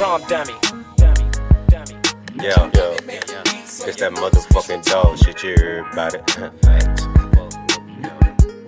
Drum dummy. Dummy. Dummy. Yeah, yeah. It's that motherfucking dog shit, you heard about it. Facts.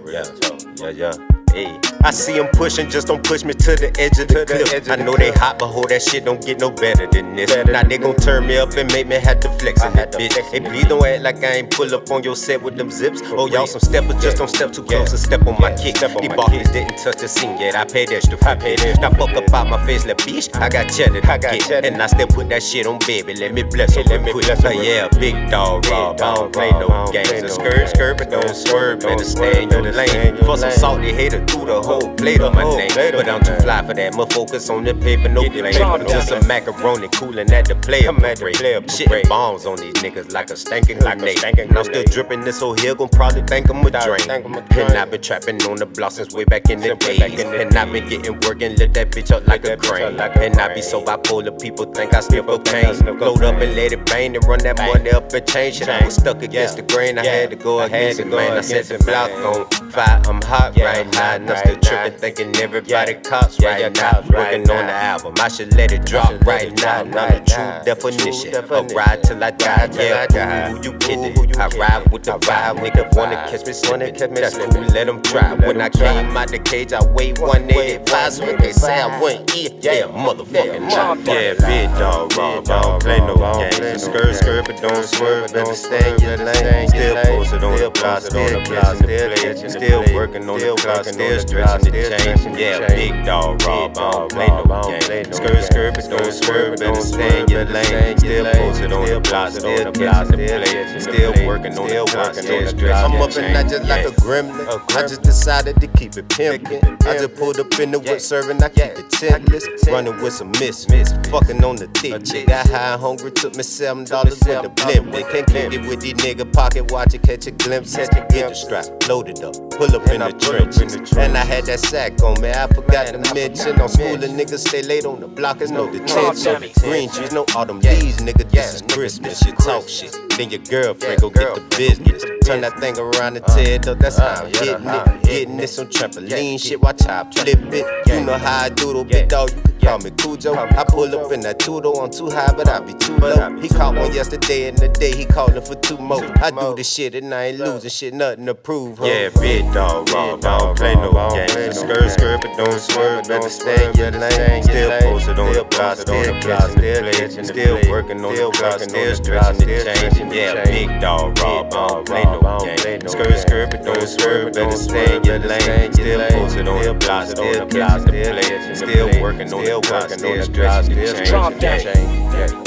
Yeah, yeah, yeah. I see them pushing, just don't push me to the edge of the cliff. I know they hot, but hold that shit don't get no better than this. Now they gon' turn me up and make me have to flex in that bitch. Hey, please don't act like I ain't pull up on your set with them zips. Oh, y'all some steppers, just don't step too close and step on my kick. These barkers didn't touch the scene yet. I paid extra for it. Now fuck up out my face, like bitch. I got cheddar to get, and I still put that shit on baby. Let me bless her real quick. Uh, yeah, big dog, Rob. I don't play no games. Skirt, skirt, but don't swerve. Better stay in your lane. For some salty hater through the whole plate of my name. But I'm too fly for that. My focus on the paper, no blame. Just some macaroni cooling at the player parade. Shitting bombs on these niggas like a stankin' like grenade. And I'm still dripping this whole hill, gon' probably think I'm a drain. And I've been trapping on the block since way back in the days. And I've been getting work and lift that bitch up like a crane. And I be so bipolar, people think I sniff cocaine. Load up and let it bang and run that money up and change shit. I was stuck against the grain, I had to go against it, man. I set the block on fire, I'm hot right now. And I'm still tripping, thinking everybody cops right now. Working on the album, I should let it drop right now. I'm the true definition of ride till I die. Yeah, who you kidding? I ride with the vibe, nigga wanna catch me slipping. That's cool, let them try. When I came out the cage, I weighed 185. So if they say I wouldn't eat, yeah, motherfucking. Yeah, big dog, Rob, don't play no games. Skirt, skirt, but don't swerve. Better stay in your lane. Still posted on the block, still catching. Still working on the clock, still stretching the chain. Yeah, big dog, Rob, don't play no games. Skirt, skirt, but don't swerve. Better stay in your lane. Still posted on the block, still catching the play. Still working on the clock, still stretching I'm up and I just like a gremlin. I just decided to keep it pimpin'. I just pulled up in the whip serving, I keep it tentless. Running with some misfits, fucking on the chick. Got high and hungry, took me seven dollars with the blimp. They can't kick it with these nigga pocket watch it, catch a glimpse. Get the strap, loaded up, pull up in the trenches. And I had that sack on me, I forgot to mention. On school, the niggas stay late on the block, there's no detention. Green trees, no autumn leaves, nigga. This is Christmas, you talk shit. Then your girlfriend go get the business. Turn that thing around and tear it up, that's how I'm hitting it. Getting this on trampoline shit, watch how I flip it. You know how I doodle, big dog, you call me Cujo. I pull up in that Tudo, I'm too high, but I be too low. He caught one yesterday, and the day he calling for two more. I do the shit and I ain't losing shit, nothing to prove. Ho. Yeah, big dog, Rob, don't play no games. Skirt, skirt, but don't swerve, better stay in your lane. Still posted on the block, still catching the play. Still working on the clock, still stretching the chain. Yeah, big dog, Rob, don't play no games. Skirt, skirt, but don't swerve, better stay in your lane. Still posted on the block, still catching the play. Still working on the still working on the drive, still drop that.